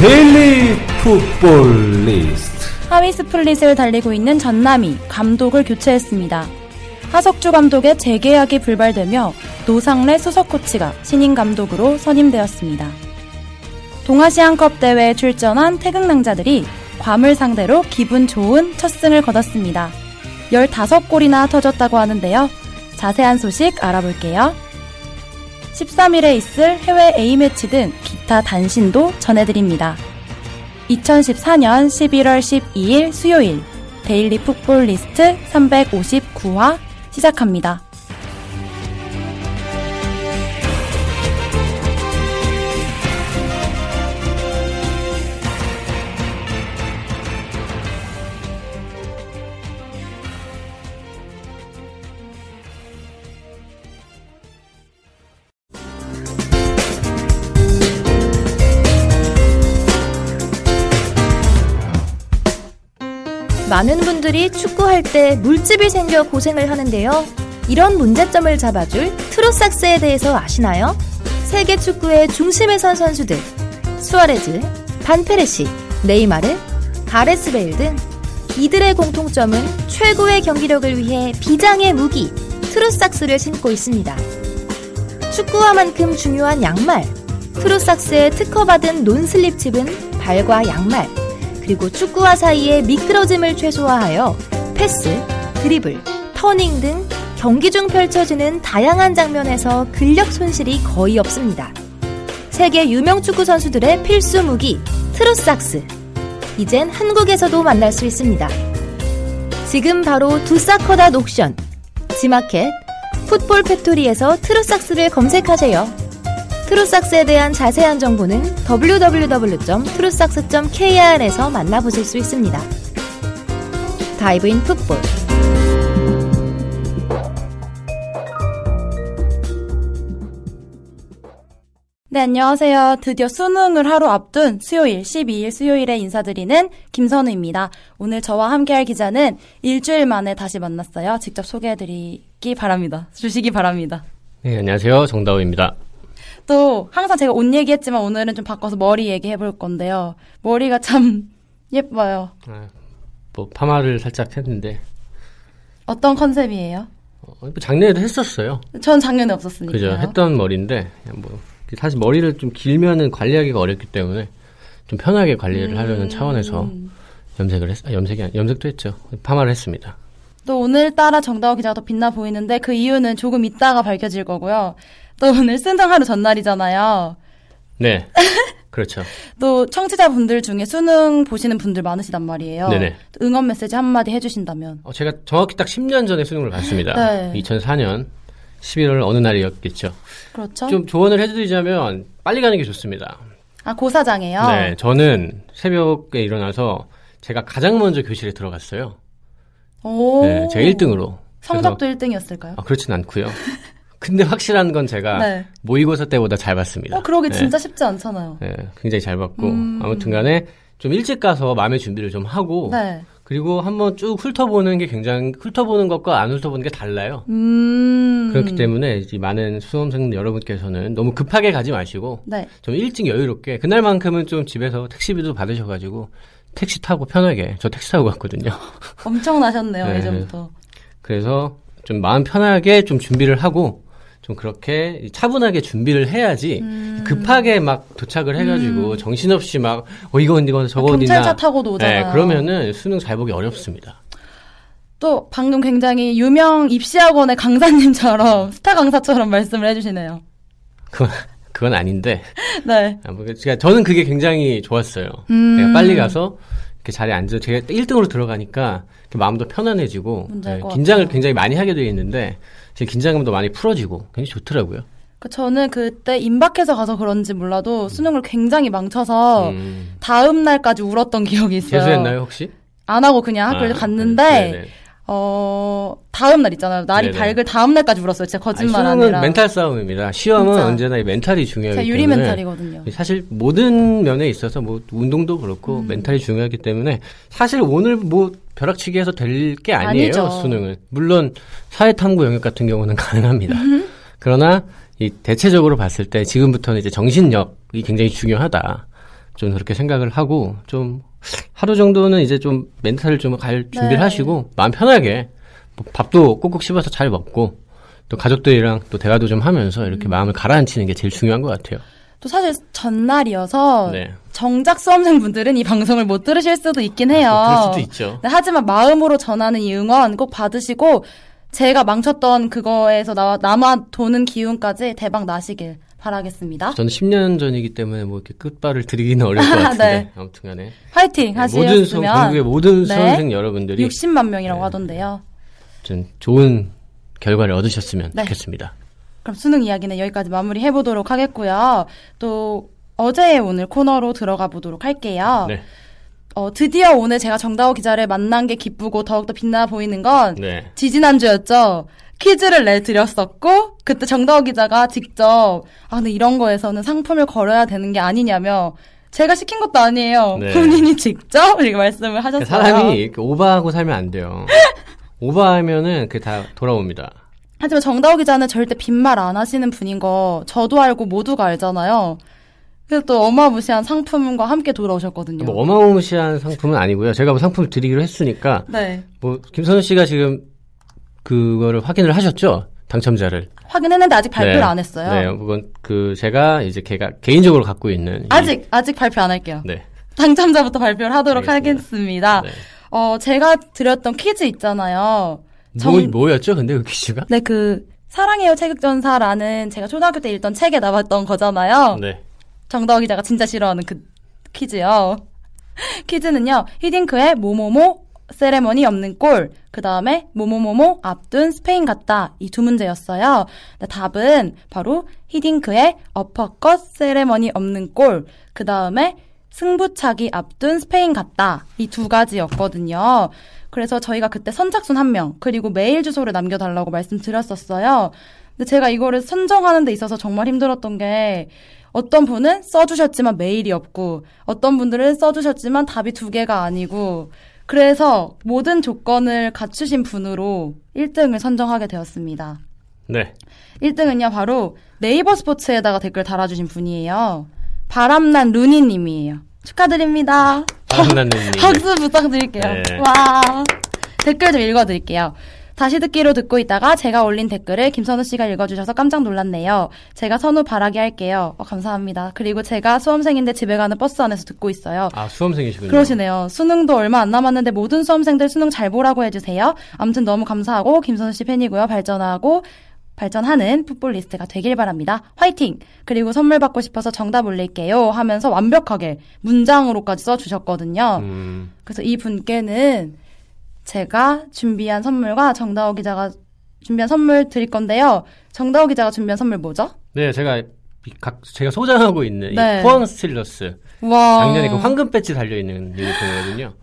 데일리 풋볼리스트 하위 스플릿을 달리고 있는 전남이 감독을 교체했습니다. 하석주 감독의 재계약이 불발되며 노상래 수석 코치가 신인 감독으로 선임되었습니다. 동아시안컵 대회에 출전한 태극낭자들이 괌을 상대로 기분 좋은 첫 승을 거뒀습니다. 15골이나 터졌다고 하는데요. 자세한 소식 알아볼게요. 13일에 있을 해외 A매치 등 기타 단신도 전해드립니다. 2014년 11월 12일 수요일 데일리 풋볼 리스트 359화 시작합니다. 분들이 축구할 때 물집이 생겨 고생을 하는데요. 이런 문제점을 잡아줄 트루삭스에 대해서 아시나요? 세계 축구의 중심에 선 선수들 수아레즈, 반페르시, 네이마르, 가레스 베일 등 이들의 공통점은 최고의 경기력을 위해 비장의 무기 트루삭스를 신고 있습니다. 축구화만큼 중요한 양말 트루삭스에 특허받은 non-slip 칩은 발과 양말 그리고 축구화 사이의 미끄러짐을 최소화하여 패스, 드리블, 터닝 등 경기 중 펼쳐지는 다양한 장면에서 근력 손실이 거의 없습니다. 세계 유명 축구 선수들의 필수 무기 트루삭스. 이젠 한국에서도 만날 수 있습니다. 지금 바로 두사커나 옥션, 지마켓, 풋볼 팩토리에서 트루삭스를 검색하세요. 트루삭스에 대한 자세한 정보는 www.trusax.kr에서 만나보실 수 있습니다. 다이브인 풋볼 네, 안녕하세요. 드디어 수능을 하루 앞둔 수요일 12일 수요일에 인사드리는 김선우입니다. 오늘 저와 함께할 기자는 일주일 만에 다시 만났어요. 직접 소개해드리기 바랍니다. 주시기 바랍니다. 네, 안녕하세요. 정다우입니다. 또 항상 제가 옷 얘기했지만 오늘은 좀 바꿔서 머리 얘기해 볼 건데요. 머리가 참 예뻐요. 아, 뭐 파마를 살짝 했는데 어떤 컨셉이에요? 어, 뭐 작년에도 했었어요. 전 작년에 없었으니까. 그죠? 했던 머리인데 뭐 사실 머리를 좀 길면은 관리하기가 어렵기 때문에 좀 편하게 관리를 음. 하려는 차원에서 염색을 했, 아, 염색이 아니, 염색도 했죠. 파마를 했습니다. 또 오늘따라 정다워 기자가 더 빛나 보이는데 그 이유는 조금 이따가 밝혀질 거고요. 또 오늘 수능 하루 전날이잖아요. 네, 그렇죠. 또 청취자분들 중에 수능 보시는 분들 많으시단 말이에요. 네네. 또 응원 메시지 한마디 해주신다면. 어, 제가 정확히 딱 10년 전에 수능을 봤습니다. 네. 2004년 11월 어느 날이었겠죠. 그렇죠? 좀 조언을 해드리자면 빨리 가는 게 좋습니다. 아 고사장이에요. 네, 저는 새벽에 일어나서 제가 가장 먼저 교실에 들어갔어요. 오. 네, 제가 1등으로. 성적도 1등이었을까요? 아, 그렇진 않고요. 근데 확실한 건 제가 네. 모의고사 때보다 잘 봤습니다. 어 그러게 네. 진짜 쉽지 않잖아요. 네, 굉장히 잘 봤고 음. 아무튼간에 좀 일찍 가서 마음의 준비를 좀 하고 네. 그리고 한번 쭉 훑어보는 게 굉장히 훑어보는 것과 안 훑어보는 게 달라요. 음. 그렇기 때문에 이 많은 수험생 여러분께서는 너무 급하게 가지 마시고 네. 좀 일찍 여유롭게 그날만큼은 좀 집에서 택시비도 받으셔가지고 택시 타고 편하게 저 택시 타고 갔거든요. 엄청나셨네요 네. 예전부터. 그래서 좀 마음 편하게 좀 준비를 하고 좀 그렇게 차분하게 준비를 해야지 음. 급하게 막 도착을 해가지고 정신없이 막 어, 이거 어디 거 저거 어디나 경찰차 타고도 오잖아요. 네, 그러면은 수능 잘 보기 어렵습니다. 또 방금 굉장히 유명 입시학원의 강사님처럼 스타 강사처럼 말씀을 해주시네요. 그건 그건 아닌데 네. 아, 뭐, 그러니까 저는 그게 굉장히 좋았어요. 음. 내가 빨리 가서 이렇게 자리에 앉아 제가 1등으로 들어가니까 마음도 편안해지고 네, 것 긴장을 같아요. 굉장히 많이 하게 되어 있는데 제 긴장감도 많이 풀어지고 굉장히 좋더라고요. 그 저는 그때 임박해서 가서 그런지 몰라도 수능을 굉장히 망쳐서 음. 다음 날까지 울었던 기억이 있어요. 재수했나요 혹시? 안 하고 그냥 학교에 아, 갔는데 네, 네. 어 다음 날 있잖아요. 날이 네네. 밝을 다음 날까지 울었어요. 진짜 아니, 거짓말 수능은 아니라. 멘탈 싸움입니다. 시험은 진짜. 언제나 이 멘탈이 중요하기 제가 유리 때문에 멘탈이거든요. 사실 모든 면에 있어서 뭐 운동도 그렇고 음. 멘탈이 중요하기 때문에 사실 오늘 뭐 벼락치기 해서 될 게 아니에요 아니죠. 수능은 물론 사회탐구 영역 같은 경우는 가능합니다. 음. 그러나 이 대체적으로 봤을 때 지금부터는 이제 정신력이 굉장히 중요하다. 좀 그렇게 생각을 하고 좀 하루 정도는 이제 좀 멘탈을 좀 갈 준비를 네. 하시고 마음 편하게 뭐 밥도 꼭꼭 씹어서 잘 먹고 또 가족들이랑 또 대화도 좀 하면서 이렇게 음. 마음을 가라앉히는 게 제일 중요한 것 같아요. 또 사실 전날이어서 네. 정작 수험생분들은 이 방송을 못 들으실 수도 있긴 해요. 뭐 그럴 수도 있죠. 네, 하지만 마음으로 전하는 이 응원 꼭 받으시고 제가 망쳤던 그거에서 나와 남아 도는 기운까지 대박 나시길 바라겠습니다. 저는 10년 전이기 때문에 뭐 이렇게 끝발을 드리기는 어려울 것 같은데 네. 아무튼간에 화이팅 네, 모든 수, 하시겠으면 전국의 모든 네. 수험생 여러분들이 60만 명이라고 네. 하던데요. 좀 좋은 결과를 얻으셨으면 네. 좋겠습니다. 그럼 수능 이야기는 여기까지 마무리 해 보도록 하겠고요. 또 어제의 오늘 코너로 들어가 보도록 할게요. 네, 어, 드디어 오늘 제가 정다호 기자를 만난 게 기쁘고 더욱더 빛나 보이는 건 네, 지지난주였죠. 퀴즈를 내드렸었고 그때 정다호 기자가 직접 아 근데 이런 거에서는 상품을 걸어야 되는 게 아니냐며 제가 시킨 것도 아니에요. 네. 본인이 직접 이렇게 말씀을 하셨어요. 사람이 이렇게 오버하고 살면 안 돼요. 오버하면은 그 다 돌아옵니다. 하지만 정다호 기자는 절대 빈말 안 하시는 분인 거 저도 알고 모두가 알잖아요. 그래서 또 어마무시한 상품과 함께 돌아오셨거든요. 뭐 어마무시한 상품은 아니고요. 제가 뭐 상품을 드리기로 했으니까 네. 뭐 김선우 씨가 지금 그거를 확인을 하셨죠? 당첨자를. 확인했는데 아직 발표를 네. 안 했어요. 네, 그건 그 제가 이제 걔가 개인적으로 갖고 있는 이- 아직 아직 발표 안 할게요. 네. 당첨자부터 발표를 하도록 알겠습니다. 하겠습니다. 네. 어, 제가 드렸던 퀴즈 있잖아요. 정- 뭐, 뭐였죠? 근데 그 퀴즈가? 네, 그 사랑해요 체격전사라는 제가 초등학교 때 읽던 책에 나왔던 거잖아요. 네. 정다호 기자가 진짜 싫어하는 그 퀴즈요. 퀴즈는요. 히딩크의 모모모 세레머니 없는 골, 그 다음에 모모모모 앞둔 스페인 같다 이 두 문제였어요. 네, 답은 바로 히딩크의 어퍼컷 세레머니 없는 골, 그 다음에 승부차기 앞둔 스페인 같다 이 두 가지였거든요. 그래서 저희가 그때 선착순 한 명, 그리고 메일 주소를 남겨달라고 말씀드렸었어요. 근데 제가 이거를 선정하는 데 있어서 정말 힘들었던 게 어떤 분은 써주셨지만 메일이 없고 어떤 분들은 써주셨지만 답이 두 개가 아니고 그래서 모든 조건을 갖추신 분으로 1등을 선정하게 되었습니다. 네. 1등은요 바로 네이버 스포츠에다가 댓글 달아주신 분이에요. 바람난 루니님이에요. 축하드립니다. 바람나는 님. 박수 부탁드릴게요. 네. 와. 댓글 좀 읽어드릴게요. 다시 듣기로 듣고 있다가 제가 올린 댓글을 김선우 씨가 읽어주셔서 깜짝 놀랐네요. 제가 선우 바라기 할게요. 어, 감사합니다. 그리고 제가 수험생인데 집에 가는 버스 안에서 듣고 있어요. 아, 수험생이시군요. 그러시네요. 수능도 얼마 안 남았는데 모든 수험생들 수능 잘 보라고 해주세요. 아무튼 너무 감사하고 김선우 씨 팬이고요. 발전하고 발전하는 풋볼리스트가 되길 바랍니다. 화이팅! 그리고 선물 받고 싶어서 정답 올릴게요. 하면서 완벽하게 문장으로까지 써주셨거든요. 음, 그래서 이 분께는 제가 준비한 선물과 정다호 기자가 준비한 선물 드릴 건데요. 정다호 기자가 준비한 선물 뭐죠? 네, 제가 이각 제가 소장하고 있는 네. 이 포항 스틸러스 와. 작년에 그 황금 배지 달려 있는 유니폼이거든요.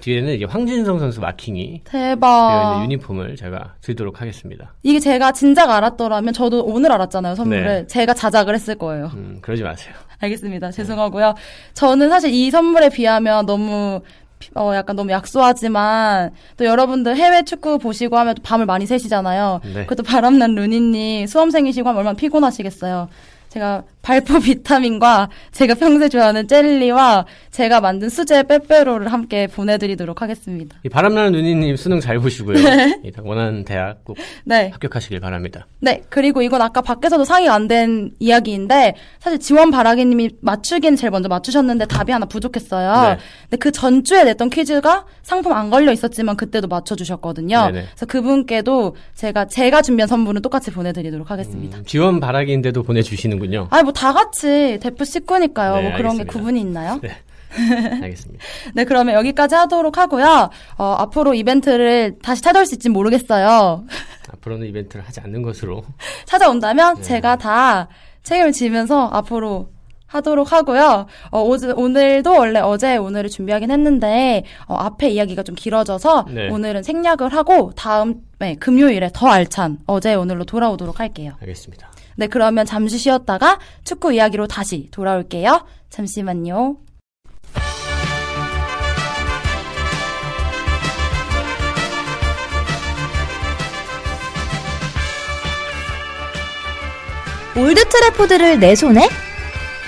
뒤에는 이제 황진성 선수 마킹이 대박. 유니폼을 제가 드리도록 하겠습니다. 이게 제가 진작 알았더라면 저도 오늘 알았잖아요, 선물을. 네. 제가 자작을 했을 거예요. 음, 그러지 마세요. 알겠습니다. 죄송하고요. 저는 사실 이 선물에 비하면 너무 어 약간 너무 약소하지만 또 여러분들 해외 축구 보시고 하면 또 밤을 많이 새시잖아요. 네. 그것도 바람난 루니님 수험생이시고 하면 얼마나 피곤하시겠어요. 제가 발포 비타민과 제가 평소에 좋아하는 젤리와 제가 만든 수제 빼빼로를 함께 보내드리도록 하겠습니다. 이 바람나는 누니님 수능 잘 보시고요. 이 원하는 대학 꼭 네. 합격하시길 바랍니다. 네, 그리고 이건 아까 밖에서도 상의가 안 된 이야기인데, 사실 지원 바라기님이 맞추기는 제일 먼저 맞추셨는데 답이 하나 부족했어요. 네. 근데 그 전주에 냈던 퀴즈가 상품 안 걸려 있었지만 그때도 맞춰주셨거든요. 네네. 그래서 그분께도 제가, 제가 준비한 선물은 똑같이 보내드리도록 하겠습니다. 음, 지원 바라기인데도 보내주시는군요. 아니, 뭐다 같이 대표 식구니까요. 네, 뭐 그런 게 알겠습니다. 구분이 있나요? 네. 알겠습니다. 네, 그러면 여기까지 하도록 하고요. 어, 앞으로 이벤트를 다시 찾아올 수 있을지 모르겠어요. 앞으로는 이벤트를 하지 않는 것으로. 찾아온다면 네. 제가 다 책임을 지면서 앞으로 하도록 하고요. 어, 오, 오늘도 원래 어제 오늘을 준비하긴 했는데 어, 앞에 이야기가 좀 길어져서 네. 오늘은 생략을 하고 다음 네, 금요일에 더 알찬 어제 오늘로 돌아오도록 할게요. 알겠습니다. 네, 그러면 잠시 쉬었다가 축구 이야기로 다시 돌아올게요. 잠시만요. 올드 트래포드를 내 손에?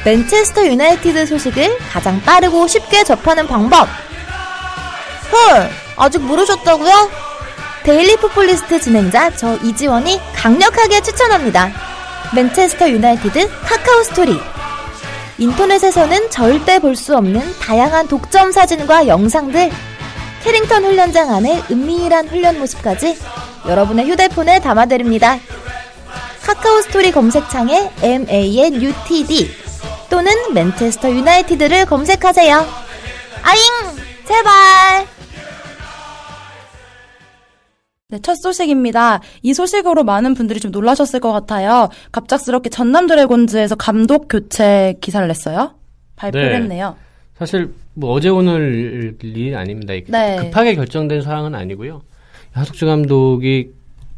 맨체스터 유나이티드 소식을 가장 빠르고 쉽게 접하는 방법. 헐, 아직 모르셨다고요? 데일리 풋볼리스트 진행자 저 이지원이 강력하게 추천합니다. 맨체스터 유나이티드 카카오 스토리. 인터넷에서는 절대 볼 수 없는 다양한 독점 사진과 영상들, 캐링턴 훈련장 안의 은밀한 훈련 모습까지 여러분의 휴대폰에 담아드립니다. 카카오 스토리 검색창에 MANUTD 또는 맨체스터 유나이티드를 검색하세요. 아잉! 제발! 네, 첫 소식입니다. 이 소식으로 많은 분들이 좀 놀라셨을 것 같아요. 갑작스럽게 전남 드래곤즈에서 감독 교체 기사를 냈어요. 발표를 네. 했네요. 사실 뭐 어제 오늘 일이 아닙니다. 네. 급하게 결정된 사항은 아니고요. 하석주 감독이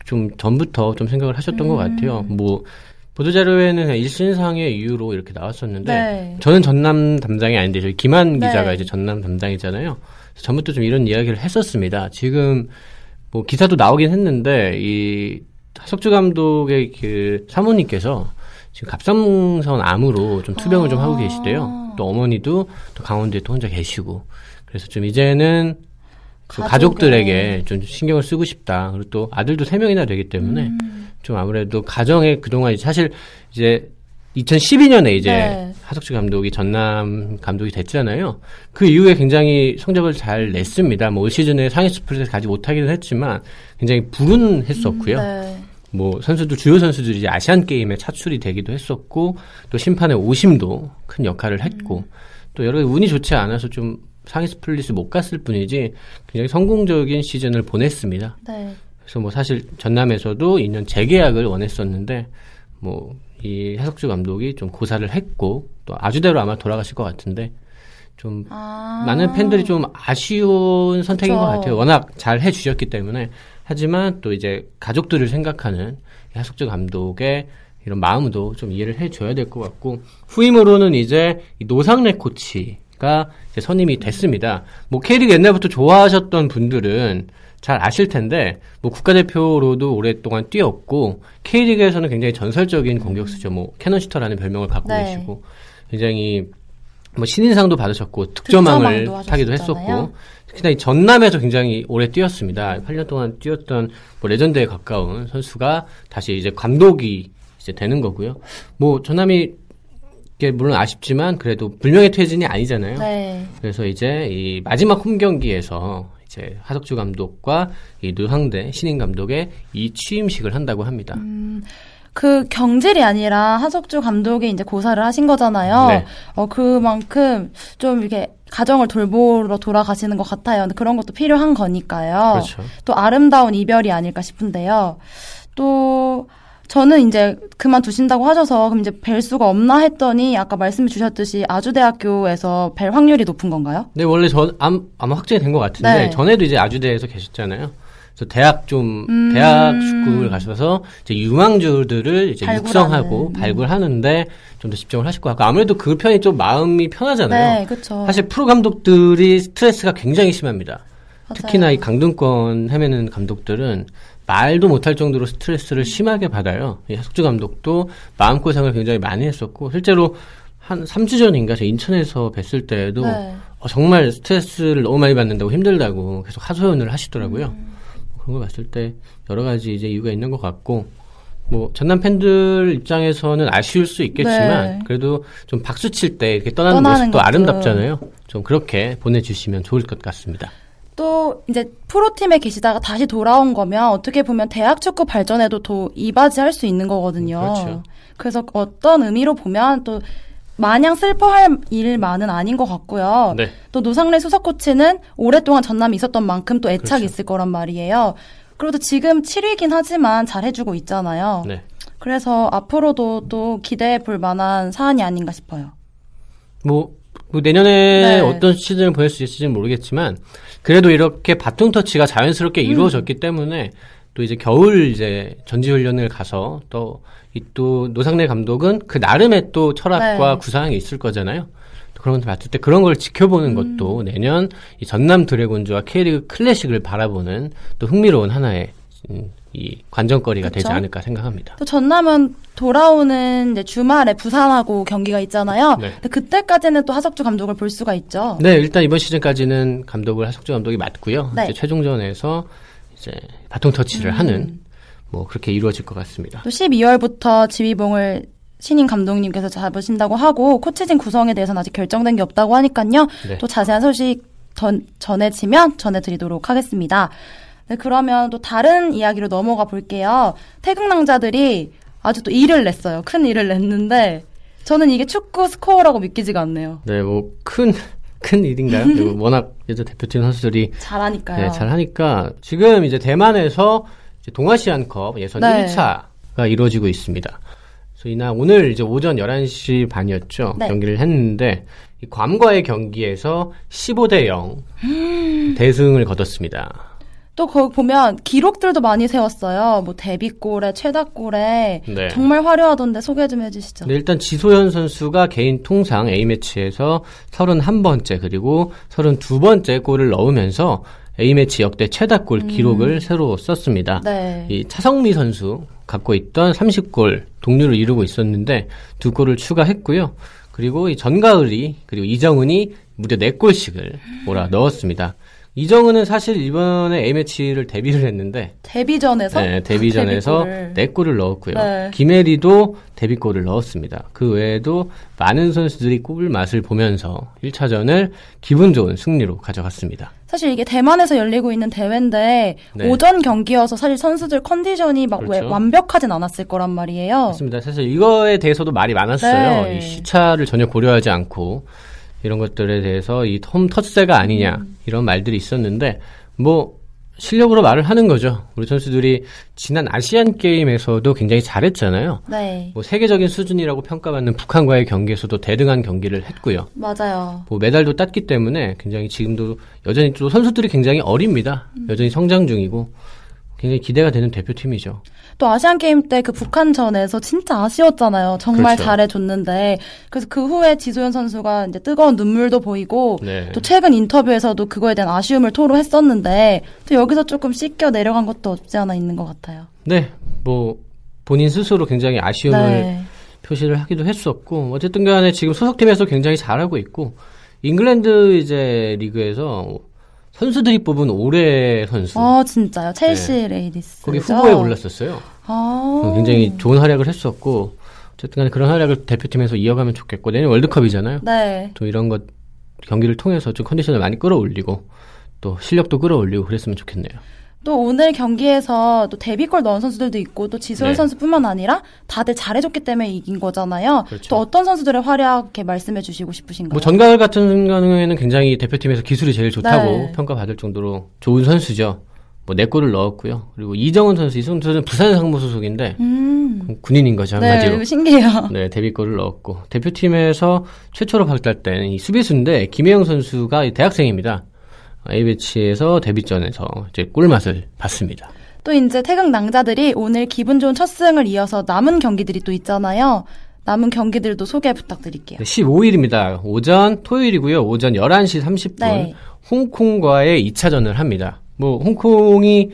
좀 전부터 좀 생각을 하셨던 것 음. 같아요. 뭐 보도자료에는 일신상의 이유로 이렇게 나왔었는데 네. 저는 전남 담당이 아닌데 저희 김한 네. 기자가 이제 전남 담당이잖아요. 전부터 좀 이런 이야기를 했었습니다. 지금 뭐 기사도 나오긴 했는데 이 하석주 감독의 그 사모님께서 지금 갑상선 암으로 좀 투병을 좀 하고 아. 계시대요. 또 어머니도 또 강원도에 또 혼자 계시고 그래서 좀 이제는 좀 가족에. 가족들에게 좀 신경을 쓰고 싶다. 그리고 또 아들도 세 명이나 되기 때문에 음. 좀 아무래도 가정에 그동안 사실 이제 2012년에 이제 네. 하석주 감독이 전남 감독이 됐잖아요. 그 이후에 굉장히 성적을 잘 냈습니다. 뭐 올 시즌에 상위 스플릿을 가지 못하기는 했지만 굉장히 불운 했었고요. 네. 뭐 선수들 주요 선수들이 이제 아시안 게임에 차출이 되기도 했었고 또 심판의 오심도 큰 역할을 했고 음. 또 여러 운이 좋지 않아서 좀 상위 스플릿을 못 갔을 뿐이지 굉장히 성공적인 시즌을 보냈습니다. 네. 그래서 뭐 사실 전남에서도 2년 재계약을 원했었는데 뭐 이 해석주 감독이 좀 고사를 했고 또 아주대로 아마 돌아가실 것 같은데 좀 아. 많은 팬들이 좀 아쉬운 선택인 그쵸. 것 같아요. 워낙 잘 해주셨기 때문에 하지만 또 이제 가족들을 생각하는 이 하석주 감독의 이런 마음도 좀 이해를 해줘야 될 것 같고 후임으로는 이제 이 노상래 코치가 이제 선임이 됐습니다. 뭐 K리그 옛날부터 좋아하셨던 분들은 잘 아실 텐데 뭐 국가대표로도 오랫동안 뛰었고 K리그에서는 굉장히 전설적인 공격수죠. 뭐 캐논슈터라는 별명을 갖고 네. 계시고 굉장히 뭐 신인상도 받으셨고 득점왕을 타기도. 했었고 특히나 이 전남에서 굉장히 오래 뛰었습니다. 8년 동안 뛰었던 뭐 레전드에 가까운 선수가 다시 이제 감독이 이제 되는 거고요. 뭐 전남이 이게 물론 아쉽지만 그래도 불명예 퇴진이 아니잖아요. 네. 그래서 이제 이 마지막 홈 경기에서 이제 하석주 감독과 이 노상대 신인 감독의 이 취임식을 한다고 합니다. 그 경질이 아니라 하석주 감독이 이제 고사를 하신 거잖아요. 네. 어 그만큼 좀 이렇게 가정을 돌보러 돌아가시는 것 같아요. 그런 것도 필요한 거니까요. 그렇죠. 또 아름다운 이별이 아닐까 싶은데요. 또 저는 이제 그만두신다고 하셔서 그럼 이제 뵐 수가 없나 했더니 아까 말씀해 주셨듯이 아주대학교에서 뵐 확률이 높은 건가요? 네, 원래 전 암, 아마 확정이 된 것 같은데 네. 전에도 이제 아주대에서 계셨잖아요. 그래서 대학 좀 음. 대학 축구를 가셔서 이제 유망주들을 이제 발굴하는. 육성하고 음. 발굴하는데 좀 더 집중을 하실 것 같고 아무래도 그 편이 좀 마음이 편하잖아요. 네, 그렇죠. 사실 프로 감독들이 스트레스가 굉장히 심합니다. 맞아요. 특히나 이 강등권 헤매는 감독들은 말도 못할 정도로 스트레스를 심하게 받아요. 이 하석주 감독도 마음고생을 굉장히 많이 했었고 실제로 한 3주 전인가 저 인천에서 뵀을 때에도 네. 어, 정말 스트레스를 너무 많이 받는다고 힘들다고 계속 하소연을 하시더라고요. 음. 그런 걸 봤을 때 여러 가지 이제 이유가 있는 것 같고 뭐 전남 팬들 입장에서는 아쉬울 수 있겠지만 네. 그래도 좀 박수 칠 때 이렇게 떠나는, 떠나는 모습도 것도. 아름답잖아요. 좀 그렇게 보내주시면 좋을 것 같습니다. 또 이제 프로팀에 계시다가 다시 돌아온 거면 어떻게 보면 대학 축구 발전에도 더 이바지할 수 있는 거거든요. 그렇죠. 그래서 어떤 의미로 보면 또 마냥 슬퍼할 일만은 아닌 것 같고요. 네. 또 노상래 수석 코치는 오랫동안 전남이 있었던 만큼 또 애착이 그렇죠. 있을 거란 말이에요. 그래도 지금 7위긴 하지만 잘해주고 있잖아요. 네. 그래서 앞으로도 또 기대해 볼 만한 사안이 아닌가 싶어요. 뭐, 뭐 내년에 네. 어떤 시즌을 보낼 수 있을지는 모르겠지만 그래도 이렇게 바통 터치가 자연스럽게 음. 이루어졌기 때문에 또 이제 겨울 이제 전지 훈련을 가서 또 이 또 노상래 감독은 그 나름의 또 철학과 네. 구상이 있을 거잖아요. 또 그런 것들 봤을 때 그런 걸 지켜보는 음. 것도 내년 이 전남 드래곤즈와 K리그 클래식을 바라보는 또 흥미로운 하나의 음, 이 관전거리가 되지 그쵸? 않을까 생각합니다. 또 전남은 돌아오는 주말에 부산하고 경기가 있잖아요. 네. 근데 그때까지는 또 하석주 감독을 볼 수가 있죠. 네, 일단 이번 시즌까지는 감독을 하석주 감독이 맡고요. 네. 이제 최종전에서 이제 바통 터치를 음. 하는 뭐 그렇게 이루어질 것 같습니다. 또 12월부터 지휘봉을 신인 감독님께서 잡으신다고 하고 코치진 구성에 대해서는 아직 결정된 게 없다고 하니까요. 네. 또 자세한 소식 전, 전해지면 전해드리도록 하겠습니다. 네, 그러면 또 다른 이야기로 넘어가 볼게요. 태극낭자들이 아주 또 일을 냈어요. 큰 일을 냈는데 저는 이게 축구 스코어라고 믿기지가 않네요. 네, 뭐 큰 큰 일인가요? 그리고 워낙 여자 대표팀 선수들이 잘하니까요. 네, 잘 하니까 지금 이제 대만에서 이제 동아시안컵 예선 네. 1차가 이루어지고 있습니다. 그래서 이날 오늘 이제 오전 11시 반이었죠. 네. 경기를 했는데 이 괌과의 경기에서 15대 0 음. 대승을 거뒀습니다. 또 거기 보면 기록들도 많이 세웠어요. 뭐 데뷔골에 최다골에 네. 정말 화려하던데 소개 좀 해주시죠. 네, 일단 지소연 선수가 개인 통상 A매치에서 31번째 그리고 32번째 골을 넣으면서 A매치 역대 최다골 기록을 새로 썼습니다. 음. 네. 이 차성미 선수 갖고 있던 30골 동률을 이루고 있었는데 두 골을 추가했고요. 그리고 이 전가을이 그리고 이정은이 무려 4골씩을 몰아 넣었습니다. 이정은은 사실 이번에 A매치를 데뷔를 했는데 데뷔전에서 네, 데뷔전에서 데뷔골을. 네 골을 넣었고요. 네. 김혜리도 데뷔골을 넣었습니다. 그 외에도 많은 선수들이 꼽을 맛을 보면서 1차전을 기분 좋은 승리로 가져갔습니다. 사실 이게 대만에서 열리고 있는 대회인데 네. 오전 경기여서 사실 선수들 컨디션이 막왜 그렇죠. 완벽하진 않았을 거란 말이에요. 맞습니다. 사실 이거에 대해서도 말이 많았어요. 네. 이 시차를 전혀 고려하지 않고 이런 것들에 대해서 이 홈 터치가 아니냐 음. 이런 말들이 있었는데 뭐 실력으로 말을 하는 거죠. 우리 선수들이 지난 아시안 게임에서도 굉장히 잘했잖아요. 네, 뭐 세계적인 수준이라고 평가받는 북한과의 경기에서도 대등한 경기를 했고요. 맞아요. 뭐 메달도 땄기 때문에 굉장히 지금도 여전히 또 선수들이 굉장히 어립니다. 음. 여전히 성장 중이고 굉장히 기대가 되는 대표팀이죠. 또 아시안 게임 때 그 북한전에서 진짜 아쉬웠잖아요. 정말 그렇죠. 잘해줬는데 그래서 그 후에 지소연 선수가 이제 뜨거운 눈물도 보이고 네. 또 최근 인터뷰에서도 그거에 대한 아쉬움을 토로했었는데 또 여기서 조금 씻겨 내려간 것도 없지 않아 있는 것 같아요. 네, 뭐 본인 스스로 굉장히 아쉬움을 네. 표시를 하기도 했었고 어쨌든 간에 지금 소속팀에서 굉장히 잘하고 있고 잉글랜드 이제 리그에서 선수들이 뽑은 올해 선수 어 진짜요. 첼시 레이디스. 네. 거기 후보에 올랐었어요. 아. 굉장히 좋은 활약을 했었고 어쨌든 간에 그런 활약을 대표팀에서 이어가면 좋겠고 내년 월드컵이잖아요. 네. 좀 이런 것 경기를 통해서 좀 컨디션을 많이 끌어올리고 또 실력도 끌어올리고 그랬으면 좋겠네요. 또 오늘 경기에서 또 데뷔골 넣은 선수들도 있고 또 지소연 네. 선수뿐만 아니라 다들 잘해줬기 때문에 이긴 거잖아요. 그렇죠. 또 어떤 선수들의 활약 이렇게 말씀해 주시고 싶으신가요? 뭐 전가을 같은 경우에는 굉장히 대표팀에서 기술이 제일 좋다고 네. 평가받을 정도로 좋은 선수죠. 뭐네 골을 넣었고요. 그리고 이정은 선수, 이 선수는 부산 상무 소속인데 음. 군인인 거죠 네, 한마디로. 이거 신기해요. 네, 데뷔골을 넣었고 대표팀에서 최초로 발달된 이 수비수인데 김혜영 선수가 이 대학생입니다. A배치에서 데뷔전에서 이제 꿀맛을 봤습니다. 또 이제 태극 낭자들이 오늘 기분 좋은 첫 승을 이어서 남은 경기들이 또 있잖아요. 남은 경기들도 소개 부탁드릴게요. 네, 15일입니다. 오전 토요일이고요. 오전 11시 30분 네. 홍콩과의 2차전을 합니다. 뭐 홍콩이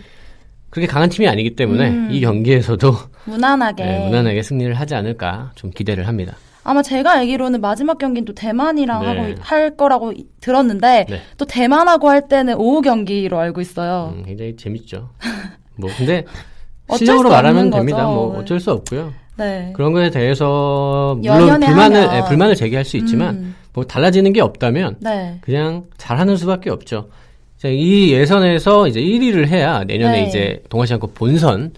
그렇게 강한 팀이 아니기 때문에 음. 이 경기에서도 무난하게. 네, 무난하게 승리를 하지 않을까 좀 기대를 합니다. 아마 제가 알기로는 마지막 경기는 또 대만이랑 네. 하고 할 거라고 이- 들었는데 네. 또 대만하고 할 때는 오후 경기로 알고 있어요. 음, 굉장히 재밌죠. 뭐 근데 실력으로 수 말하면 됩니다. 거죠. 뭐 어쩔 수 없고요. 네. 그런 거에 대해서 물론 불만을. 예, 불만을 제기할 수 있지만 음. 뭐 달라지는 게 없다면 네. 그냥 잘하는 수밖에 없죠. 자, 이 예선에서 이제 1위를 해야 내년에 네. 이제 동아시안컵 본선에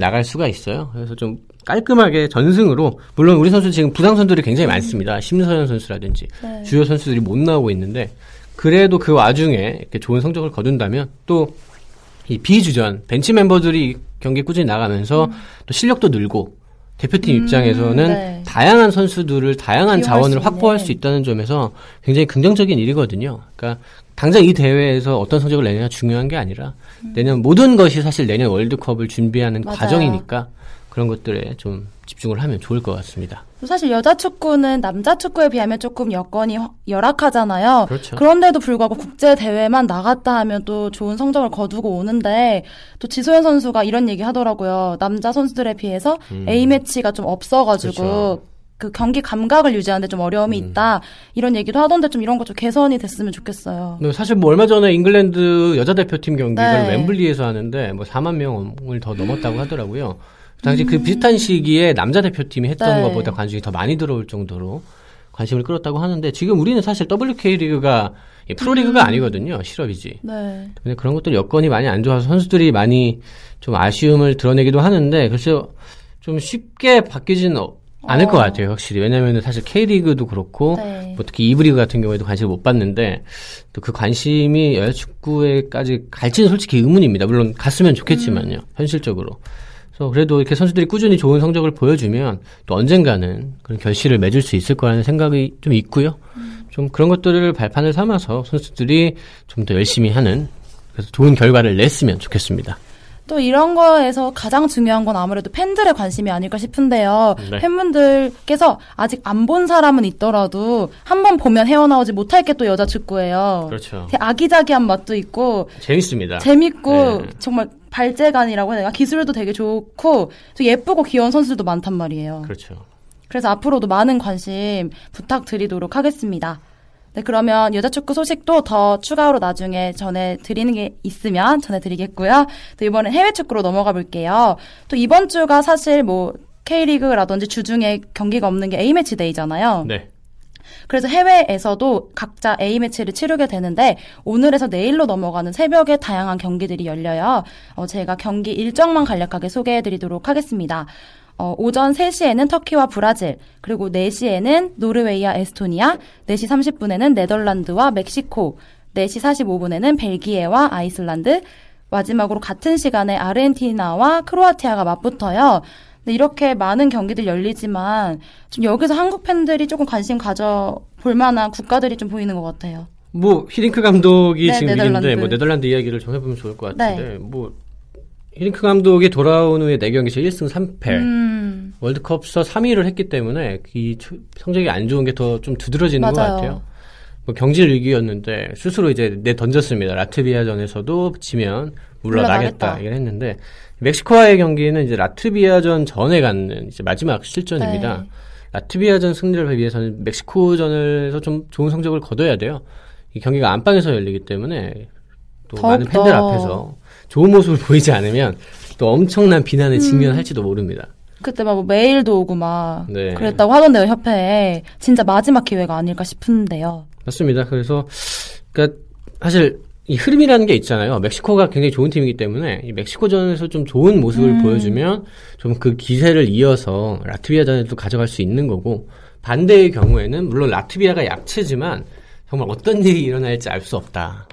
나갈 수가 있어요. 그래서 좀 깔끔하게 전승으로 물론 우리 선수 지금 부상 선수들이 굉장히 많습니다. 심서현 선수라든지 네. 주요 선수들이 못 나오고 있는데 그래도 그 와중에 이렇게 좋은 성적을 거둔다면 또 이 비주전 벤치 멤버들이 경기 꾸준히 나가면서 또 실력도 늘고 대표팀 음, 입장에서는 네. 다양한 선수들을 다양한 자원을 수 확보할. 수 있다는 점에서 굉장히 긍정적인 일이거든요. 그러니까 당장 이 대회에서 어떤 성적을 내느냐 중요한 게 아니라 내년 모든 것이 사실 내년 월드컵을 준비하는 음. 맞아요. 과정이니까 그런 것들에 좀 집중을 하면 좋을 것 같습니다. 사실 여자 축구는 남자 축구에 비하면 조금 여건이 허- 열악하잖아요. 그렇죠. 런데도 불구하고 국제 대회만 나갔다 하면 또 좋은 성적을 거두고 오는데 또 지소연 선수가 이런 얘기 하더라고요. 남자 선수들에 비해서 A 매치가 좀 없어가지고 음. 그렇죠. 그 경기 감각을 유지하는데 좀 어려움이 음. 있다 이런 얘기도 하던데 좀 이런 거좀 개선이 됐으면 좋겠어요. 근데 사실 뭐 얼마 전에 잉글랜드 여자 대표팀 경기를 네. 웸블리에서 하는데 뭐 4만 명을 더 넘었다고 하더라고요. 당시 그 비슷한 시기에 남자 대표팀이 했던 음. 네. 것보다 관중이 더 많이 들어올 정도로 관심을 끌었다고 하는데 지금 우리는 사실 WK 리그가 이 프로리그가 음. 아니거든요. 실업이지. 네. 근데 그런 것들 여건이 많이 안 좋아서 선수들이 많이 좀 아쉬움을 드러내기도 하는데 글쎄요 좀 쉽게 바뀌지는 어- 않을 어. 것 같아요 확실히 왜냐면은 사실 K리그도 그렇고 네. 뭐 특히 이브리그 같은 경우에도 관심을 못 받는데 또 그 관심이 여자 축구에까지 갈지는 솔직히 의문입니다 물론 갔으면 좋겠지만요 현실적으로 그래서 그래도 이렇게 선수들이 꾸준히 좋은 성적을 보여주면 또 언젠가는 그런 결실을 맺을 수 있을 거라는 생각이 좀 있고요 좀 그런 것들을 발판을 삼아서 선수들이 좀 더 열심히 하는 그래서 좋은 결과를 냈으면 좋겠습니다. 또 이런 거에서 가장 중요한 건 아무래도 팬들의 관심이 아닐까 싶은데요. 네. 팬분들께서 아직 안 본 사람은 있더라도 한 번 보면 헤어나오지 못할 게 또 여자 축구예요. 그렇죠. 아기자기한 맛도 있고 재밌습니다. 재밌고 네. 정말 발재간이라고 해야 되나 기술도 되게 좋고 또 예쁘고 귀여운 선수들도 많단 말이에요. 그렇죠. 그래서 앞으로도 많은 관심 부탁드리도록 하겠습니다. 네, 그러면 여자 축구 소식도 더 추가로 나중에 전해드리는 게 있으면 전해드리겠고요. 또 이번엔 해외 축구로 넘어가 볼게요. 또 이번 주가 사실 뭐 K리그라든지 주중에 경기가 없는 게 A매치 데이잖아요. 네. 그래서 해외에서도 각자 A매치를 치르게 되는데 오늘에서 내일로 넘어가는 새벽에 다양한 경기들이 열려요. 어, 제가 경기 일정만 간략하게 소개해드리도록 하겠습니다. 어, 오전 3시에는 터키와 브라질, 그리고 4시에는 노르웨이와 에스토니아, 4시 30분에는 네덜란드와 멕시코, 4시 45분에는 벨기에와 아이슬란드, 마지막으로 같은 시간에 아르헨티나와 크로아티아가 맞붙어요. 근데 이렇게 많은 경기들 열리지만 좀 여기서 한국 팬들이 조금 관심 가져 볼 만한 국가들이 좀 보이는 것 같아요. 뭐 히딩크 감독이 네, 지금 네덜란드. 일인데 뭐 네덜란드 이야기를 좀 해보면 좋을 것 같은데 네. 뭐 히딩크 감독이 돌아온 후에 4경기에서 1승 3패 음, 월드컵서 3위를 했기 때문에 이 초- 성적이 안 좋은 게 더 좀 두드러지는 것 맞아요. 같아요. 뭐 경질 위기였는데 스스로 이제 내 던졌습니다. 라트비아전에서도 지면 물러나겠다. 얘기를 했는데 멕시코와의 경기는 이제 라트비아전 전에 갖는 이제 마지막 실전입니다. 네. 라트비아전 승리를 위해서는 멕시코전에서 좀 좋은 성적을 거둬야 돼요. 이 경기가 안방에서 열리기 때문에 또 많은 팬들 더. 앞에서 좋은 모습을 보이지 않으면 또 엄청난 비난에 직면할지도 모릅니다. 그때 막 뭐 메일도 오고 막 네. 그랬다고 하던데요 협회에 진짜 마지막 기회가 아닐까 싶은데요. 맞습니다. 그래서 그러니까 사실 이 흐름이라는 게 있잖아요. 멕시코가 굉장히 좋은 팀이기 때문에 이 멕시코전에서 좀 좋은 모습을 음. 보여주면 좀 그 기세를 이어서 라트비아전에도 가져갈 수 있는 거고 반대의 경우에는 물론 라트비아가 약체지만 정말 어떤 일이 일어날지 알 수 없다.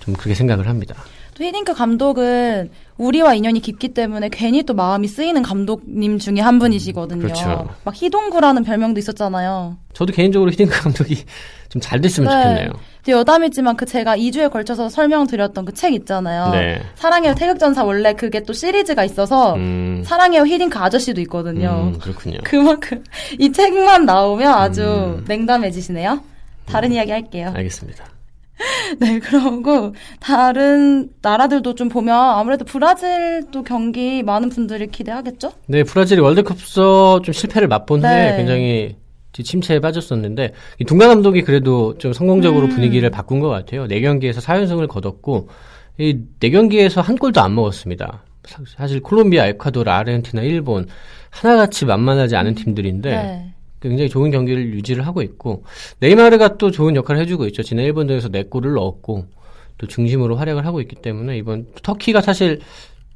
좀 그렇게 생각을 합니다. 또 히딩크 감독은 우리와 인연이 깊기 때문에 괜히 또 마음이 쓰이는 감독님 중에 한 분이시거든요. 그렇죠. 막 희동구라는 별명도 있었잖아요. 저도 개인적으로 히딩크 감독이 좀 잘 됐으면 네. 좋겠네요. 여담이지만 그 제가 2주에 걸쳐서 설명드렸던 그 책 있잖아요. 네. 사랑해요 태극전사 원래 그게 또 시리즈가 있어서 음, 사랑해요 히딩크 아저씨도 있거든요. 음, 그렇군요. 그만큼 이 책만 나오면 아주 음. 냉담해지시네요. 다른 이야기 할게요. 알겠습니다. 네, 그러고 다른 나라들도 좀 보면 아무래도 브라질도 경기 많은 분들이 기대하겠죠? 네, 브라질이 월드컵서 좀 실패를 맛본 네. 후에 굉장히 침체에 빠졌었는데 이 둥가 감독이 그래도 좀 성공적으로 음. 분위기를 바꾼 것 같아요. 네 경기에서 4연승을 거뒀고 이 네 경기에서 한 골도 안 먹었습니다. 사- 사실 콜롬비아, 에콰도르, 아르헨티나, 일본 하나같이 만만하지 않은 팀들인데 네. 굉장히 좋은 경기를 유지를 하고 있고 네이마르가 또 좋은 역할을 해주고 있죠. 지난 일본전에서 네 골을 넣었고 또 중심으로 활약을 하고 있기 때문에 이번 터키가 사실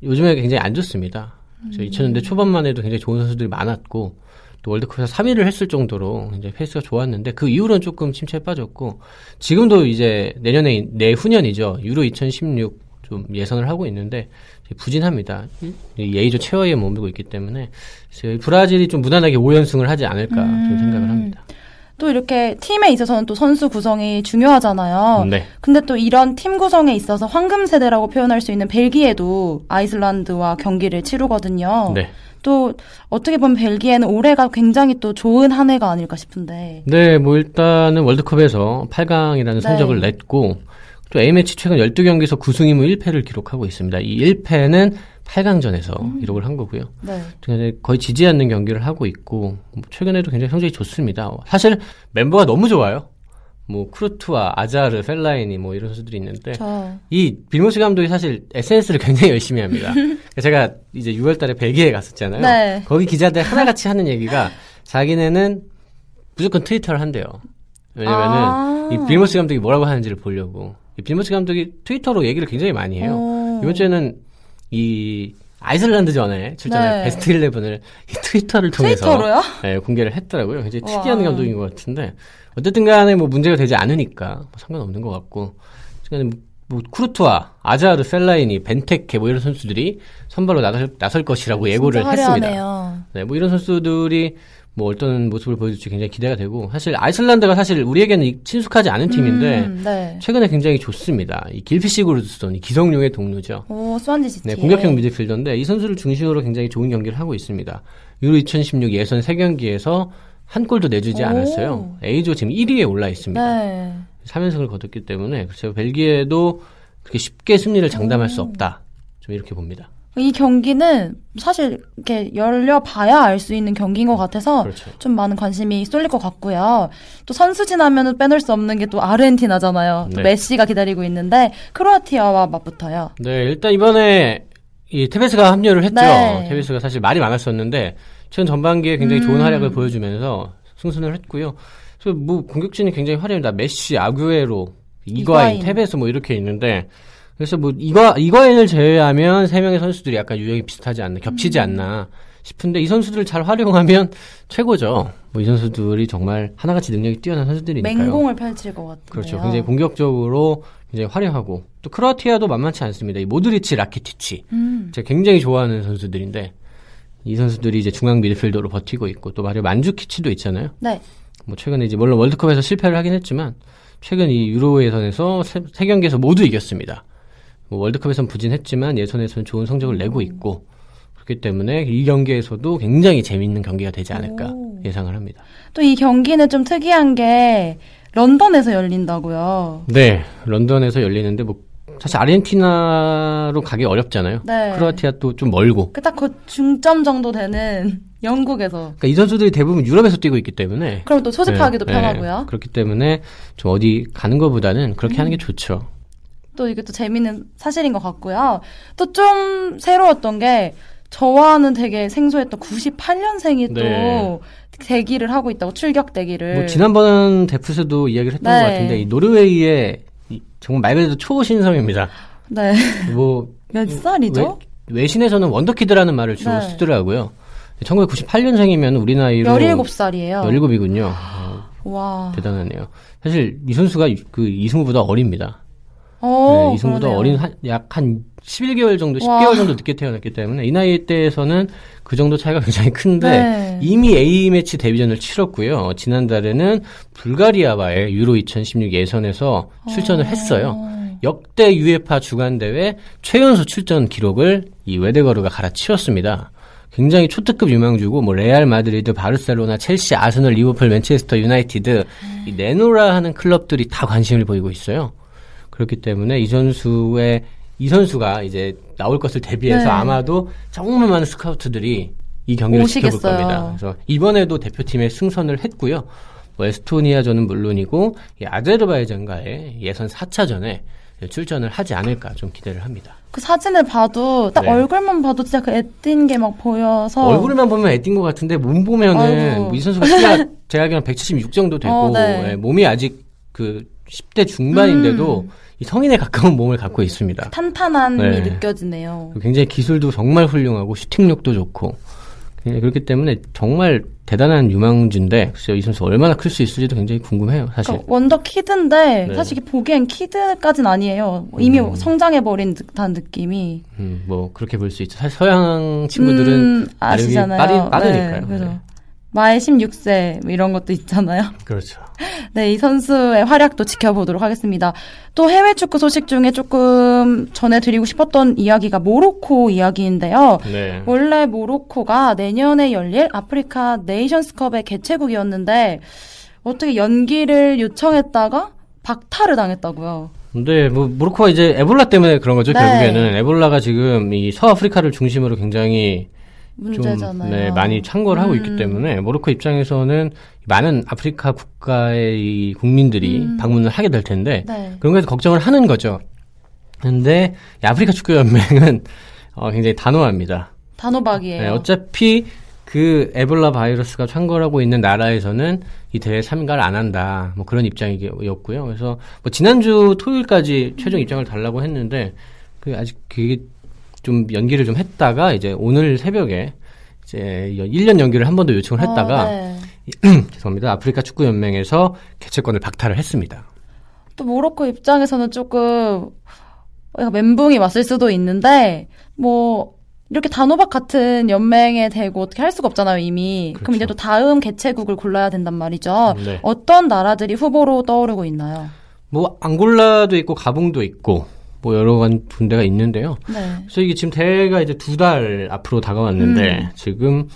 요즘에 굉장히 안 좋습니다. 그래서 2000년대 초반만 해도 굉장히 좋은 선수들이 많았고 또 월드컵에서 3위를 했을 정도로 굉장히 페이스가 좋았는데 그 이후로는 조금 침체에 빠졌고 지금도 이제 내년에 내후년이죠. 유로 2016 좀 예선을 하고 있는데 부진합니다. 이 A조 최하위에 머물고 있기 때문에 브라질이 좀 무난하게 5연승을 하지 않을까 좀 생각을 합니다. 또 이렇게 팀에 있어서는 또 선수 구성이 중요하잖아요. 네. 근데 또 이런 팀 구성에 있어서 황금 세대라고 표현할 수 있는 벨기에도 아이슬란드와 경기를 치르거든요. 네. 또 어떻게 보면 벨기에는 올해가 굉장히 또 좋은 한 해가 아닐까 싶은데. 네, 뭐 일단은 월드컵에서 8강이라는 성적을 냈고 또 A매치 최근 12경기에서 9승 2무 1패를 기록하고 있습니다. 이 1패는 8강전에서 기록을 한 거고요. 네. 거의 지지 않는 경기를 하고 있고 뭐 최근에도 굉장히 성적이 좋습니다. 사실 멤버가 너무 좋아요. 뭐 쿠르투아 아자르, 펠라이니 뭐 이런 선수들이 있는데 저 이 빌모스 감독이 사실 SNS를 굉장히 열심히 합니다. 제가 이제 6월달에 벨기에 갔었잖아요. 네. 거기 기자들 하나같이 하는 얘기가 자기네는 무조건 트위터를 한대요. 왜냐면은 아. 이 빌모스 감독이 뭐라고 하는지를 보려고. 이 빌모스 감독이 트위터로 얘기를 굉장히 많이 해요. 오. 이번 주에는 이 아이슬란드 전에 출전한 네. 베스트 11을 이 트위터를 통해서? 네, 공개를 했더라고요. 굉장히 와. 특이한 감독인 것 같은데 어쨌든 간에 뭐 문제가 되지 않으니까 뭐 상관없는 것 같고 지금 뭐 쿠르투아, 아자르, 펠라이니, 벤테케 뭐 이런 선수들이 선발로 나설, 나설 것이라고 예고를 했습니다. 네, 뭐 이런 선수들이 뭐 어떤 모습을 보여줄지 굉장히 기대가 되고 사실 아이슬란드가 사실 우리에게는 이- 친숙하지 않은 팀인데 음, 네. 최근에 굉장히 좋습니다. 이 길피 시구르드손, 이 기성용의 동료죠. 오, 스완지 시티. 네, 공격형 미드필더인데 이 선수를 중심으로 굉장히 좋은 경기를 하고 있습니다. 유로 2016 예선 3경기에서 한 골도 내주지 오. 않았어요. A조 지금 1위에 올라 있습니다. 네. 3연승을 거뒀기 때문에 그래서 벨기에도 그렇게 쉽게 승리를 장담할 수 없다. 좀 이렇게 봅니다. 이 경기는 사실 이렇게 열려봐야 알 수 있는 경기인 것 같아서 그렇죠. 좀 많은 관심이 쏠릴 것 같고요. 또 선수진 하면은 빼놓을 수 없는 게 또 아르헨티나잖아요. 또 네. 메시가 기다리고 있는데 크로아티아와 맞붙어요. 네, 일단 이번에 이 테베스가 합류를 했죠. 네. 테베스가 사실 말이 많았었는데 최근 전반기에 굉장히 좋은 음. 활약을 보여주면서 승선을 했고요. 그래서 뭐 공격진이 굉장히 화려합니다. 메시, 아구에로, 이과인, 이과인. 테베스 뭐 이렇게 있는데 그래서 뭐 이과 이과인을 제외하면 세 명의 선수들이 약간 유형이 비슷하지 않나, 음. 겹치지 않나 싶은데 이 선수들을 잘 활용하면 최고죠. 뭐 이 선수들이 정말 하나같이 능력이 뛰어난 선수들이니까요. 맹공을 펼칠 것 같아요. 그렇죠. 굉장히 공격적으로 굉장히 화려하고 또 크로아티아도 만만치 않습니다. 이 모드리치, 라키티치 음. 제가 굉장히 좋아하는 선수들인데 이 선수들이 이제 중앙 미드필더로 버티고 있고 또 마리오 만주키치도 있잖아요. 네. 뭐 최근에 이제 물론 월드컵에서 실패를 하긴 했지만 최근 이 유로 예선에서 세, 세 경기에서 모두 이겼습니다. 뭐 월드컵에선 부진했지만 예선에서는 좋은 성적을 내고 있고 그렇기 때문에 이 경기에서도 굉장히 재밌는 경기가 되지 않을까 오. 예상을 합니다. 또 이 경기는 좀 특이한 게 런던에서 열린다고요. 네, 런던에서 열리는데 뭐 사실 아르헨티나로 가기 어렵잖아요. 네. 크로아티아 또 좀 멀고. 그딱그 중점 정도 되는 영국에서. 그러니까 이 선수들이 대부분 유럽에서 뛰고 있기 때문에 그럼 또 소집하기도 네, 편하고요. 네. 그렇기 때문에 좀 어디 가는 것보다는 그렇게 하는 게 좋죠. 또 이게 또 재밌는 사실인 것 같고요. 또 좀 새로웠던 게 저와는 되게 생소했던 98년생이 네. 또 대기를 하고 있다고 출격 대기를. 뭐 지난번 데프스도 이야기를 했던 네. 것 같은데 이 노르웨이의 이 정말 말 그대로 초신성입니다. 네. 뭐 몇 살이죠? 외, 외신에서는 원더키드라는 말을 주로 네. 쓰더라고요. 1998년생이면 우리 나이로 17살이에요. 17이군요. 와. 대단하네요. 사실 이 선수가 그 이승우보다 어립니다. 어, 네, 그러네요. 어린 약 한 11개월 정도, 와. 10개월 정도 늦게 태어났기 때문에 이 나이 때에서는 그 정도 차이가 굉장히 큰데 네. 이미 A 매치 데뷔전을 치렀고요. 지난달에는 불가리아와의 유로 2016 예선에서 출전을 했어요. 역대 UEFA 주관 대회 최연소 출전 기록을 이 외데고르가 갈아치웠습니다. 굉장히 초특급 유망주고 뭐 레알 마드리드, 바르셀로나, 첼시, 아스널, 리버풀, 맨체스터 유나이티드 이 내노라 하는 클럽들이 다 관심을 보이고 있어요. 그렇기 때문에 이 선수의 이 선수가 이제 나올 것을 대비해서 네. 아마도 정말 많은 스카우트들이 이 경기를 지켜볼 오시겠어요. 겁니다. 그래서 이번에도 대표팀에 승선을 했고요. 뭐 에스토니아전은 물론이고 이 아제르바이잔과의 예선 4차전에 출전을 하지 않을까 좀 기대를 합니다. 그 사진을 봐도 딱 네. 얼굴만 봐도 진짜 그 애띤 게 막 보여서 얼굴만 보면 애띤 것 같은데 몸 보면은 아이고. 이 선수가 키가 제가 알기로는 176 정도 되고 어, 네. 예, 몸이 아직 그 10대 중반인데도 음. 이 성인에 가까운 몸을 갖고 있습니다. 탄탄함이 네. 느껴지네요. 굉장히 기술도 정말 훌륭하고 슈팅력도 좋고 예, 그렇기 때문에 정말 대단한 유망주인데 이 선수 얼마나 클 수 있을지도 굉장히 궁금해요 사실. 그러니까 원더 키드인데 네. 사실 보기엔 키드까지는 아니에요. 이미 음. 성장해 버린 듯한 느낌이. 음, 뭐 그렇게 볼 수 있죠. 사실 서양 친구들은 음, 아시잖아요. 빠르, 빠르니까요. 네, 그죠. 마의 16세 뭐 이런 것도 있잖아요. 그렇죠. 네, 이 선수의 활약도 지켜보도록 하겠습니다. 또 해외 축구 소식 중에 조금 전해드리고 싶었던 이야기가 모로코 이야기인데요. 네. 원래 모로코가 내년에 열릴 아프리카 네이션스컵의 개최국이었는데 어떻게 연기를 요청했다가 박탈을 당했다고요. 근데 뭐 모로코가 이제 에볼라 때문에 그런 거죠. 네. 결국에는 에볼라가 지금 이 서아프리카를 중심으로 굉장히 문제잖아요. 좀 네, 많이 창궐을 하고 있기 음. 때문에 모로코 입장에서는 많은 아프리카 국가의 이 국민들이 음. 방문을 하게 될 텐데 네. 그런 거에 서 걱정을 하는 거죠. 근데 이 아프리카 축구 연맹은 어, 굉장히 단호합니다. 단호박이에요. 네, 어차피 그 에볼라 바이러스가 창궐하고 있는 나라에서는 이 대회 참가를 안 한다. 뭐 그런 입장이었고요. 그래서 뭐 지난주 토요일까지 최종 입장을 달라고 했는데 그 아직 그게 좀 연기를 좀 했다가 이제 오늘 새벽에 이제 1년 연기를 한 번 더 요청을 했다가 아, 네. 죄송합니다. 아프리카 축구 연맹에서 개최권을 박탈을 했습니다. 또 모로코 입장에서는 조금 멘붕이 왔을 수도 있는데 뭐 이렇게 단호박 같은 연맹에 대고 어떻게 할 수가 없잖아요 이미. 그럼 그렇죠. 이제 또 다음 개최국을 골라야 된단 말이죠. 네. 어떤 나라들이 후보로 떠오르고 있나요? 뭐 앙골라도 있고 가봉도 있고 뭐 여러 간 군데가 있는데요. 네. 그래서 이게 지금 대회가 이제 두 달 앞으로 다가왔는데 음. 지금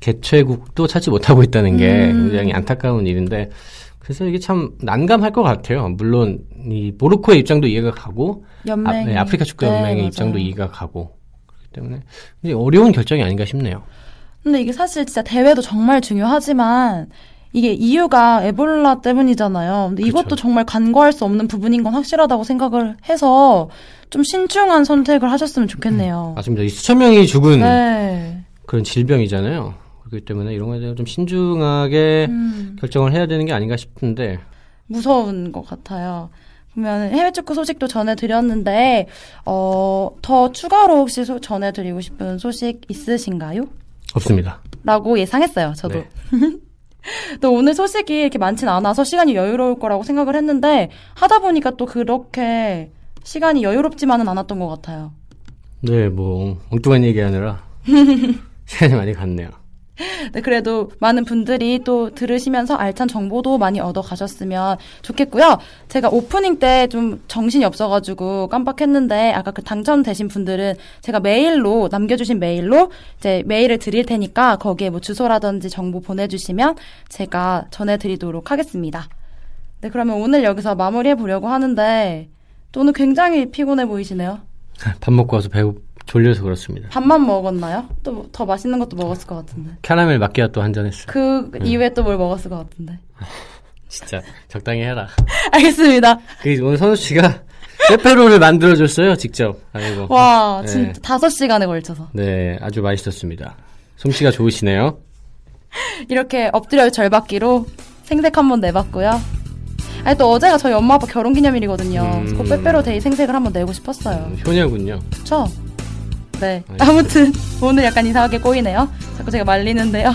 개최국도 찾지 못하고 있다는 게 음. 굉장히 안타까운 일인데 그래서 이게 참 난감할 것 같아요. 물론 이 모로코의 입장도 이해가 가고 연맹. 아, 네, 아프리카 축구 네, 연맹의 맞아요. 입장도 이해가 가고 그렇기 때문에 이제 어려운 결정이 아닌가 싶네요. 근데 이게 사실 진짜 대회도 정말 중요하지만 이게 이유가 에볼라 때문이잖아요. 근데 이것도 그쵸. 정말 간과할 수 없는 부분인 건 확실하다고 생각을 해서 좀 신중한 선택을 하셨으면 좋겠네요. 맞습니다. 이 수천 명이 죽은 네. 그런 질병이잖아요. 그렇기 때문에 이런 거에 대해서 좀 신중하게 음, 결정을 해야 되는 게 아닌가 싶은데 무서운 것 같아요. 그러면 해외 축구 소식도 전해드렸는데 어, 더 추가로 혹시 소- 전해드리고 싶은 소식 있으신가요? 없습니다. 라고 예상했어요, 저도. 네. 또 오늘 소식이 이렇게 많진 않아서 시간이 여유로울 거라고 생각을 했는데 하다 보니까 또 그렇게 시간이 여유롭지만은 않았던 것 같아요. 네, 뭐 엉뚱한 얘기하느라 시간이 많이 갔네요. 네, 그래도 많은 분들이 또 들으시면서 알찬 정보도 많이 얻어 가셨으면 좋겠고요. 제가 오프닝 때 좀 정신이 없어가지고 깜빡했는데 아까 그 당첨되신 분들은 제가 메일로 남겨주신 메일로 이제 메일을 드릴 테니까 거기에 뭐 주소라든지 정보 보내주시면 제가 전해드리도록 하겠습니다. 네, 그러면 오늘 여기서 마무리해 보려고 하는데 또 오늘 굉장히 피곤해 보이시네요. 밥 먹고 와서 배고 졸려서 그렇습니다. 밥만 먹었나요? 또 더 맛있는 것도 먹었을 것 같은데. 캐러멜 마키아또 한 잔 했어요. 그 이후에 또 뭘 먹었을 것 같은데. 진짜 적당히 해라. 알겠습니다. 그 오늘 선우 씨가 빼빼로를 만들어줬어요, 직접. 아이고. 와, 네. 진짜 다섯 시간에 걸쳐서. 네, 아주 맛있었습니다. 솜씨가 좋으시네요. 이렇게 엎드려 절받기로 생색 한번 내봤고요. 아니, 또 어제가 저희 엄마 아빠 결혼 기념일이거든요. 그래서 꼭 음. 빼빼로 데이 생색을 한번 내고 싶었어요. 효녀군요. 그쵸? 네. 아무튼, 오늘 약간 이상하게 꼬이네요. 자꾸 제가 말리는데요.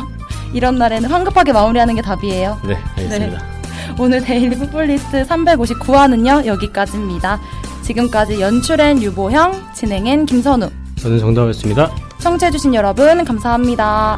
이런 날에는 황급하게 마무리하는 게 답이에요. 네, 알겠습니다. 오늘 데일리 풋볼리스트 359화는요, 여기까지입니다. 지금까지 연출엔 유보형, 진행엔 김선우. 저는 정다우였습니다. 청취해주신 여러분, 감사합니다.